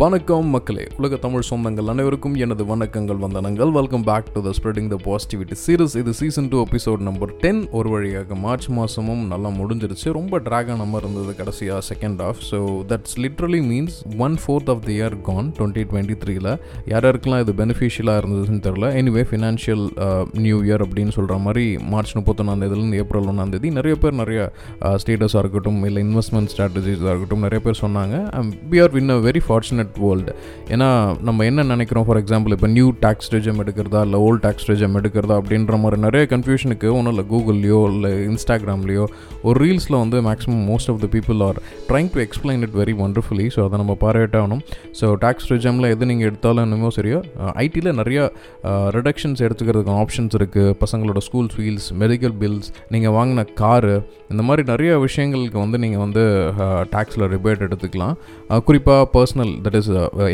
வணக்கம் மக்களே உலக தமிழ் சொந்தங்கள் அனைவருக்கும் எனது வணக்கங்கள் வந்தனங்கள். Welcome back to the spreading the positivity series இது season two episode number ten ஒரு வழியாக மார்ச் மாதமும் நல்லா முடிஞ்சிருச்சு. ரொம்ப ட்ராக் ஆன இருந்தது கடைசியாக second of so that's literally means one fourth of the year gone twenty twenty த்ரீல யார் யாருக்கெல்லாம் இது பெனிஃபிஷியலாக இருந்ததுன்னு தெரில எனிவே ஃபினான்ஷியல் நியூ இயர் அப்படின்னு சொல்கிற மாதிரி மார்ச் முப்பத்தொன்னாந்தேதிலேருந்து ஏப்ரல் ஒன்றாந்தேதி நிறைய பேர் நிறைய uh, ஸ்டேட்டஸாக இருக்கட்டும் இல்லை இன்வெஸ்ட்மெண்ட் ஸ்ட்ராட்டஜிஸாக இருக்கட்டும் நிறைய பேர் சொன்னாங்க. We are in a very fortunate world ஏன்னா நம்ம என்ன நினைக்கிறோம்? ஃபார் எக்ஸாம்பிள் இப்போ நியூ டேக்ஸ் ரெஜம் எடுக்கிறதா இல்லை ஓல்ட் டேக்ஸ் ரெஜம் எடுக்கிறதா அப்படின்ற மாதிரி நிறைய கன்ஃபியூஷனுக்கு ஒன்றும் இல்லை கூகுள்லையோ இல்லை இன்ஸ்டாகிராம்லேயோ ஒரு ரீல்ஸில் வந்து maximum most of the people are trying to explain it very wonderfully so அதை நம்ம பாராட்டாகணும் ஸோ டேக்ஸ் ரெஜமில் எது நீங்கள் எடுத்தாலும் என்னமோ சரியோ ஐடியில் நிறைய ரிடக்ஷன்ஸ் எடுத்துக்கிறதுக்கு ஆப்ஷன்ஸ் இருக்குது பசங்களோட ஸ்கூல் ஃபீல்ஸ் மெடிக்கல் பில்ஸ் நீங்கள் வாங்கின காரு இந்த மாதிரி நிறைய விஷயங்களுக்கு வந்து நீங்கள் வந்து டேக்ஸில் ரிபேட் எடுத்துக்கலாம். குறிப்பாக பர்சனல் தட் இஸ்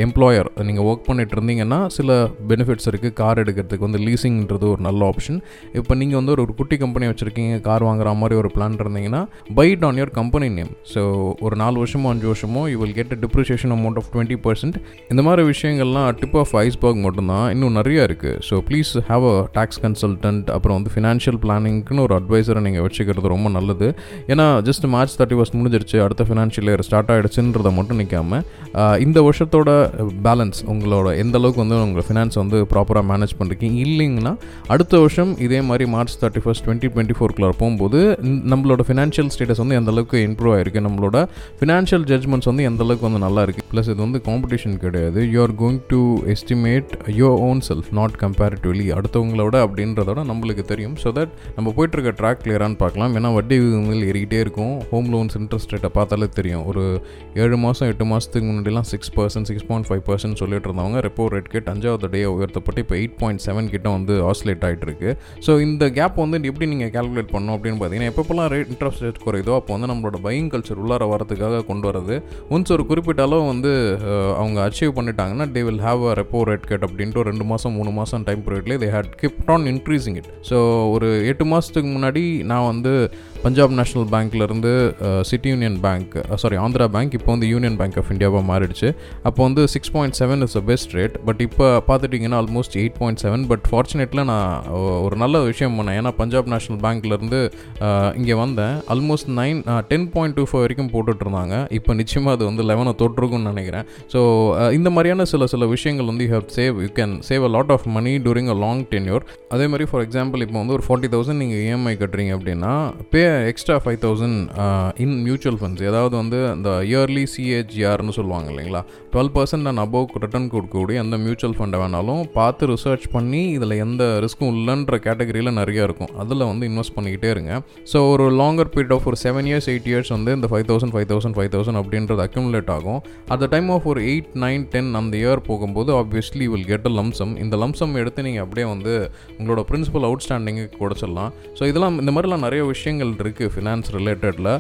எம்ப்ளாயர் நீங்கள் ஒர்க் பண்ணிட்டு இருந்தீங்கன்னா சில பெனிஃபிட்ஸ் இருக்குது கார் எடுக்கிறதுக்கு வந்து லீசிங்கிறது ஒரு நல்ல ஆப்ஷன் இப்போ நீங்கள் வந்து ஒரு குட்டி கம்பெனி வச்சுருக்கீங்க கார் வாங்குற மாதிரி ஒரு பிளான் இருந்தீங்கன்னா bite on your company name so ஒரு நாலு வருஷமோ அஞ்சு வருஷமோ you will get a depreciation amount of twenty percent இந்த மாதிரி விஷயங்கள்லாம் டிப் ஆஃப் ஐஸ்பர்க் மட்டும்தான். இன்னும் நிறைய இருக்குது so please have a tax consultant அப்புறம் வந்து ஃபினான்ஷியல் பிளானிங்க்குன்னு ஒரு அட்வைசரை நீங்கள் வச்சுக்கிறது ரொம்ப நல்லது. ஏன்னா ஜஸ்ட் மார்ச் தேர்ட்டி ஃபஸ்ட் முடிஞ்சிருச்சு. அடுத்த ஃபினான்ஷியல் இயர் ஸ்டார்ட் ஆகிடுச்சுன்றதை மட்டும் நிற்காமல் இந்த வருஷத்தோட பேலன்ஸ் உங்களோட எந்த அளவுக்கு வந்து உங்கள் ஃபினான்ஸ் வந்து ப்ராப்பராக மேனேஜ் பண்ணுறீங்க இல்லைங்கன்னா அடுத்த வருஷம் இதே மாதிரி March thirty first twenty twenty ஃபோர்க்குள்ள போகும்போது நம்மளோட ஃபினான்ஷியல் ஸ்டேட்டஸ் வந்து எந்த அளவுக்கு இம்ப்ரூவ் ஆயிருக்கு நம்மளோட ஃபினான்ஷியல் ஜட்மெண்ட்ஸ் வந்து எந்த அளவுக்கு வந்து நல்லா இருக்குது ப்ளஸ் இது வந்து காம்படிஷன் கிடையாது. You are going to estimate your own self not comparatively அடுத்தவங்களோட அப்படின்றதோட நம்மளுக்கு தெரியும். ஸோ தட் நம்ம போயிட்டுருக்க ட்ராக் கிளியரானு பார்க்கலாம். ஏன்னா வட்டி விகிதங்கள் ஏறிக்கிட்டே இருக்கும். ஹோம் லோன்ஸ் இன்ட்ரெஸ்ட் ரேட்டை பார்த்தாலே தெரியும். ஒரு ஏழு மாதம் எட்டு மாதத்துக்கு முன்னாடிலாம் six percent six point five percent சொல்லிட்டு இருந்தவங்க ரெப்போ ரேட் கிட்ட அஞ்சாவது டே உயர்த்தப்பட்டு இப்போ எயிட் பாயிண்ட் செவன் கிட்ட வந்து ஆசிலேட் ஆகிட்டு இருக்கு ஸோ இந்த கேப் வந்து எப்படி நீங்கள் கேல்குலேட் பண்ணணும் அப்படின்னு பார்த்தீங்கன்னா எப்பப்பெல்லாம் ரேட் இன்ட்ரெஸ்ட் ரேட் குறையுதோ அப்போ வந்து நம்மளோட பையிங் கல்ச்சர் உள்ளார வரதுக்காக கொண்டு வரது ஒன்ஸ் ஒரு குறிப்பிட்ட அளவு வந்து அவங்க அச்சீவ் பண்ணிட்டாங்கன்னா they will have a repo rate cut அப்படின்ட்டு ரெண்டு மாதம் மூணு மாதம் time பீரியட்லேயே they had kept on increasing it so ஒரு எட்டு மாதத்துக்கு முன்னாடி நான் வந்து பஞ்சாப் நேஷனல் பேங்க்லேருந்து city union bank sorry Andhra bank இப்போ வந்து யூனியன் பேங்க் ஆஃப் இந்தியாவாக மாறிடுச்சு. அப்போ வந்து six point seven is a best rate but இப்போ பார்த்துட்டிங்கன்னா almost eight point seven but ஃபார்ச்சுனேட்டில் நான் ஒரு நல்ல விஷயம் பண்ணேன். ஏன்னா பஞ்சாப் நேஷனல் பேங்க்லேருந்து இங்கே வந்தேன். Almost nine ten point two five வரைக்கும் போட்டுட்ருந்தாங்க இப்போ நிச்சயமாக அது வந்து லெவனை தொற்றுக்கும்னு நினைக்கிறேன். ஸோ இந்த மாதிரியான சில சில விஷயங்கள் வந்து you how save you can save a lot of money during a long tenure அதே மாதிரி ஃபார் எக்ஸாம்பிள் இப்போ வந்து ஒரு ஃபார்ட்டி தௌசண்ட் நீங்கள் இஎம்ஐ கட்டுறீங்க அப்படின்னா pay extra five thousand in mutual funds ஏதாவது வந்து அந்த இயர்லி சிஹெச்ஆர்னு சொல்லுவாங்க இல்லைங்களா? Twelve percent and above return கொடுக்கக்கூடிய எந்த மியூச்சுவல் ஃபண்டை வேணாலும் பார்த்து ரிசர்ச் பண்ணி இதில் எந்த ரிஸ்க்கும் இல்லைன்ற கேட்டகரியில் நிறையா இருக்கும். அதில் வந்து இன்வெஸ்ட் பண்ணிக்கிட்டே இருங்க. ஸோ ஒரு லாங்கர் பீரியட் ஆஃப் ஒரு செவன் இயர்ஸ் எயிட் இயர்ஸ் வந்து இந்த five thousand five thousand five thousand அப்படின்றது அக்யூமுலேட் ஆகும். அட் த டைம் ஆஃப் ஒரு எயிட் நைன் டென் அந்த இயர் போகும்போது obviously will get a lump sum இந்த லம்சம் எடுத்து நீங்கள் அப்படியே வந்து உங்களோட பிரின்சிபல் அவுட் ஸ்டாண்டிங்கு சொல்லலாம். ஸோ இதெல்லாம் இந்த மாதிரிலாம் நிறைய விஷயங்கள் இருக்குது ஃபினான்ஸ் ரிலேட்டடில்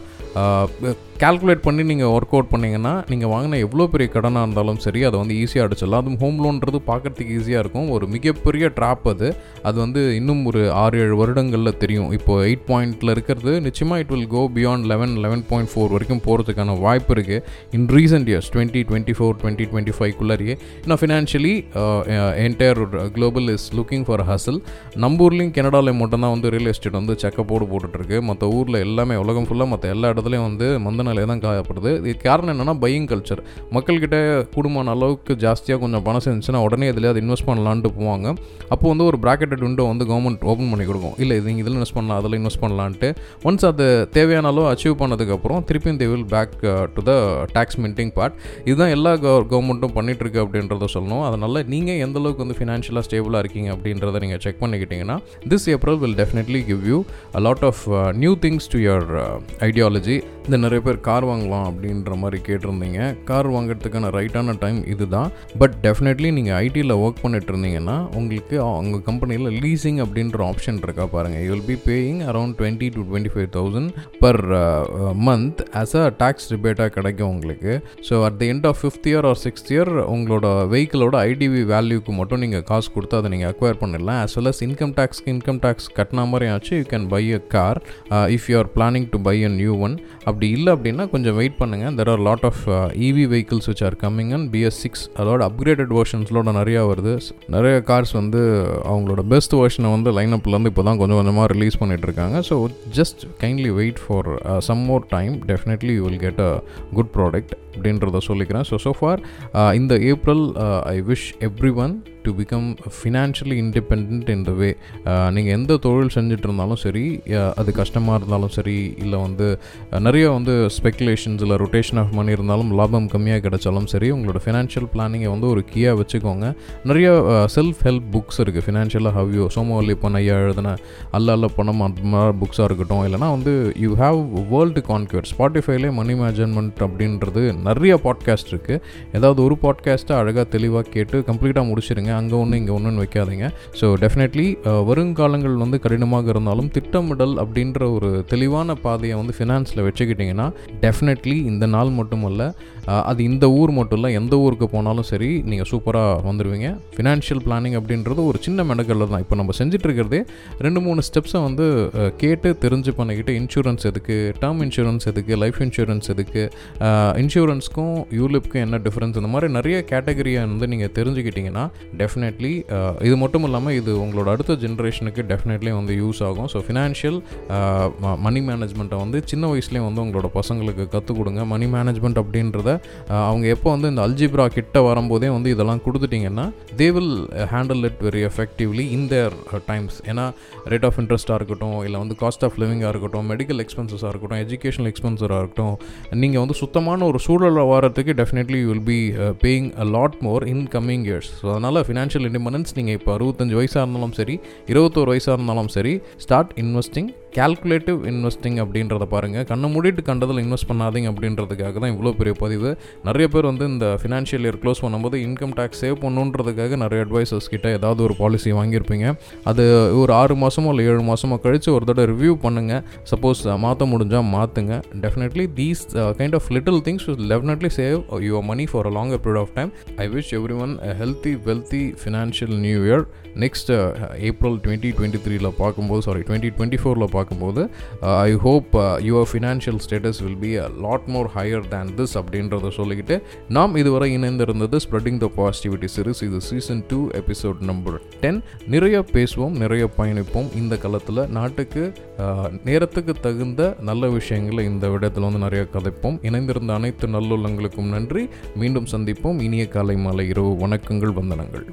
கால்குலேட் பண்ணி நீங்கள் ஒர்க் அவுட் பண்ணிங்கன்னா நீங்கள் வாங்கின எவ்வளோ பெரிய கடனாக இருந்தாலும் சரி அதை வந்து ஈஸியாக அடிச்சிடலாம். அதுவும் ஹோம் லோன்றது பார்க்குறதுக்கு ஈஸியாக இருக்கும். ஒரு மிகப்பெரிய ட்ராப் அது. அது வந்து இன்னும் ஒரு ஆறு ஏழு வருடங்களில் தெரியும். இப்போ எயிட் பாயிண்டில் இருக்கிறது நிச்சயமாக it will go beyond eleven eleven point four வரைக்கும் போகிறதுக்கான வாய்ப்பு இருக்குது in recent years twenty twenty four twenty twenty ஃபைவ்க்குள்ளேயே இன்னும் financially entire global is looking for hassle நம்ம ஊர்லேயும் கனடாவில் மட்டும்தான் வந்து ரியல் எஸ்டேட் வந்து செக்கப்போடு போட்டுட்ருக்கு மற்ற ஊரில் எல்லாமே உலகம் ஃபுல்லாக மற்ற எல்லா இடத்துலையும் வந்து மந்தன நிலையை தான் காயப்படுது. இது காரணம் என்னென்னா பையிங் கல்ச்சர் மக்கள்கிட்ட கூடுமான அளவுக்கு ஜாஸ்தியாக கொஞ்சம் பணம் செஞ்சுன்னா உடனே இதில் அது இன்வெஸ்ட் பண்ணலான்ட்டு போவாங்க. அப்போ வந்து ஒரு ப்ராக்கெட்டட் விண்டோ வந்து கவர்மெண்ட் ஓப்பன் பண்ணி கொடுக்கும். இல்லை இது இதில் இன்வெஸ்ட் பண்ணலாம் அதில் இன்வெஸ்ட் பண்ணலான்ட்டு. ஒன்ஸ் அது தேவையான அளவு அச்சீவ் பண்ணதுக்கப்புறம் திருப்பியும் they will back to the tax minting part இதுதான் எல்லா கவர்மெண்ட்டும் பண்ணிகிட்ருக்கு அப்படின்றத சொல்லணும். அதனால் நீங்கள் எந்த அளவுக்கு வந்து ஃபினான்ஷியலாக ஸ்டேபிளாக இருக்கீங்க அப்படின்றத நீங்கள் check பண்ணிக்கிட்டிங்கன்னா this April will definitely give you a lot of new things to your ideology இந்த நிறைய பேர் கார் வாங்கலாம் அப்படின்ற மாதிரி கேட்டிருந்தீங்க. கார் வாங்குறதுக்கான ரைட்டான டைம் இதுதான். பட் டெஃபினெட்லி நீங்கள் ஐடியில் ஒர்க் பண்ணிட்டு இருந்தீங்கன்னா உங்களுக்கு உங்கள் கம்பெனியில் லீசிங் அப்படின்ற ஆப்ஷன் இருக்கா பாருங்கள் you will be paying around twenty to twenty five thousand per month as a tax ரிபேட்டாக கிடைக்கும் உங்களுக்கு. So at the end of fifth year or sixth year உங்களோட வெஹிக்கிளோட ஐடிவி வேல்யூக்கு மட்டும் நீங்கள் காசு கொடுத்து அதை நீங்கள் அக்வயர் பண்ணிடலாம். ஆஸ் வெல் அஸ் இன்கம் டேக்ஸ்க்கு இன்கம் டேக்ஸ் கட்டின மாதிரி ஆச்சு you can buy a car if you are planning to buy a new one அப்படி இல்லை அப்படின்னா கொஞ்சம் வெயிட் பண்ணுங்கள் there are lot of EV vehicles which are coming and BS six அதோட அப்கிரேடட் வெர்ஷன்ஸ்லோட நிறையா வருது. நிறைய கார்ஸ் வந்து அவங்களோட பெஸ்ட் வெர்ஷனை வந்து லைனப்லேருந்து இப்போ தான் கொஞ்சம் கொஞ்சமாக ரிலீஸ் பண்ணிட்டு இருக்காங்க so just kindly wait for some more time definitely you will get a good product அப்படின்றத சொல்லிக்கிறேன். ஸோ ஸோ ஃபார் இந்த April I wish everyone to become financially independent in the way நீங்கள் எந்த தொழில் செஞ்சுட்டு uh, இருந்தாலும் சரி அது கஷ்டமாக இருந்தாலும் சரி இல்லை வந்து uh, நிறைய வந்து ஸ்பெக்குலேஷன்ஸ் இல்லை ரொட்டேஷன் ஆஃப் மணி இருந்தாலும் லாபம் கம்மியாக கிடைச்சாலும் சரி உங்களோட ஃபினான்ஷியல் பிளானிங்கை வந்து ஒரு கீயாக வச்சுக்கோங்க. நிறைய செல்ஃப் ஹெல்ப் புக்ஸ் இருக்குது ஃபினான்ஷியலாக ஹவ்யூ சோமவல்லி பொன் ஐயா எழுதின அல்ல அல்ல பணம் அந்த மாதிரி புக்ஸாக இருக்கட்டும். இல்லைனா வந்து யூ ஹாவ் வேர்ல்டு கான்க்யூர் ஸ்பாட்டிஃபைலே மணி மேனேஜ்மெண்ட் அப்படின்றது நிறைய பாட்காஸ்ட் இருக்குது ஏதாவது ஒரு பாட்காஸ்ட்டை அழகாக தெளிவாக கேட்டு கம்ப்ளீட்டாக முடிச்சிருங்க. அங்கே ஒன்று இங்கே ஒன்றுன்னு வைக்காதீங்க. ஸோ டெஃபினெட்லி uh, வருங்காலங்கள் வந்து கடினமாக இருந்தாலும் திட்டமிடல் அப்படின்ற ஒரு தெளிவான பாதையை வந்து ஃபினான்ஸில் வச்சுக்கிட்டிங்கன்னா டெஃபினெட்லி இந்த நாள் மட்டுமல்ல uh, அது இந்த ஊர் மட்டும் இல்லை எந்த ஊருக்கு போனாலும் சரி நீங்கள் சூப்பராக வந்துடுவீங்க ஃபினான்ஷியல் பிளானிங் அப்படின்றது ஒரு சின்ன மெடக்கல்ல தான். இப்போ நம்ம செஞ்சிட்ருக்கிறதே ரெண்டு மூணு ஸ்டெப்ஸை வந்து uh, கேட்டு தெரிஞ்சு பண்ணிக்கிட்டு இன்சூரன்ஸ் எதுக்கு டேர்ம் இன்சூரன்ஸ் எதுக்கு லைஃப் இன்சூரன்ஸ் எதுக்கு இன்சூரன்ஸ்க்கும் யூலிப்க்கும் என்ன டிஃப்ரென்ஸ் இந்த மாதிரி நிறைய கேட்டகரியை வந்து நீங்கள் தெரிஞ்சுக்கிட்டிங்கன்னா டெஃபினெட்லி uh, இது மட்டும் இல்லாமல் இது உங்களோட அடுத்த ஜென்ரேஷனுக்கு டெஃபினெட்லி வந்து யூஸ் ஆகும். ஸோ ஃபினான்ஷியல் மணி மேனேஜ்மெண்ட்டை வந்து சின்ன வயசுலேயே வந்து உங்களோட பசங்களுக்கு கற்றுக் கொடுங்க. மணி மேனேஜ்மெண்ட் அப்படின்றத uh, அவங்க எப்போ வந்து இந்த அல்ஜிப்ரா கிட்ட வரும்போதே வந்து இதெல்லாம் கொடுத்துட்டிங்கன்னா they will handle it very effectively in their times ஏன்னா ரேட் ஆஃப் இன்ட்ரெஸ்ட்டாக இருக்கட்டும் இல்லை வந்து காஸ்ட் ஆஃப் லிவிங்காக இருக்கட்டும் மெடிக்கல் எக்ஸ்பென்சஸாக இருக்கட்டும் எஜுகேஷனல் எக்ஸ்பென்சராக இருக்கட்டும் நீங்கள் வந்து சுத்தமான ஒரு சூழலில் வரத்துக்கு definitely you will be paying a lot more in coming years so அதனால் ஃபினான்ஷியல் இண்டிபெண்டன்ஸ் நீங்கள் இப்போ அறுபத்தஞ்சு வயசாக இருந்தாலும் சரி இருபத்தோரு வயசாக இருந்தாலும் சரி ஸ்டார்ட் இன்வெஸ்டிங் கேல்குலேட்டிவ் இன்வெஸ்டிங் அப்படின்றத பாருங்கள் கண்ணை மூடிட்டு கண்டதில் இன்வெஸ்ட் பண்ணாதீங்க அப்படின்றதுக்காக தான் இவ்வளோ பெரிய பதிவு. நிறைய பேர் வந்து இந்த ஃபினான்ஷியல் இயர் க்ளோஸ் பண்ணும்போது இன்கம் டேக்ஸ் சேவ் பண்ணுன்றதுக்காக நிறைய அட்வைசர்ஸ் கிட்ட ஏதாவது ஒரு பாலிசி வாங்கியிருப்பீங்க. அது ஒரு ஆறு மாதமோ இல்லை ஏழு மாதமோ கழித்து ஒரு தடவை ரிவ்யூ பண்ணுங்கள் சப்போஸ் மாற்ற முடிஞ்சால் மாற்றுங்க definitely these kind of little things will definitely save your money for a longer period of time I wish everyone healthy wealthy financial new year next April twenty twenty த்ரீல பார்க்கும்போது sorry twenty twenty ஃபோரில் பார்க்கும்போது I hope your financial status will be a lot more higher than this அப்படின்றத சொல்லிக்கிட்டு நாம் இதுவரை இணைந்திருந்தது spreading the positivity series இது season two episode number ten நிறைய பேசுவோம் நிறைய பயணிப்போம். இந்த காலத்தில் நாட்டுக்கு uh, நேரத்துக்கு தகுந்த நல்ல விஷயங்களை இந்த விடத்தில் வந்து நிறைய கதைப்போம். இணைந்திருந்த அனைத்து நல்லுள்ளங்களுக்கும் நன்றி. மீண்டும் சந்திப்போம். இனிய காலை மாலை இரவு வணக்கங்கள் வந்தனங்கள்.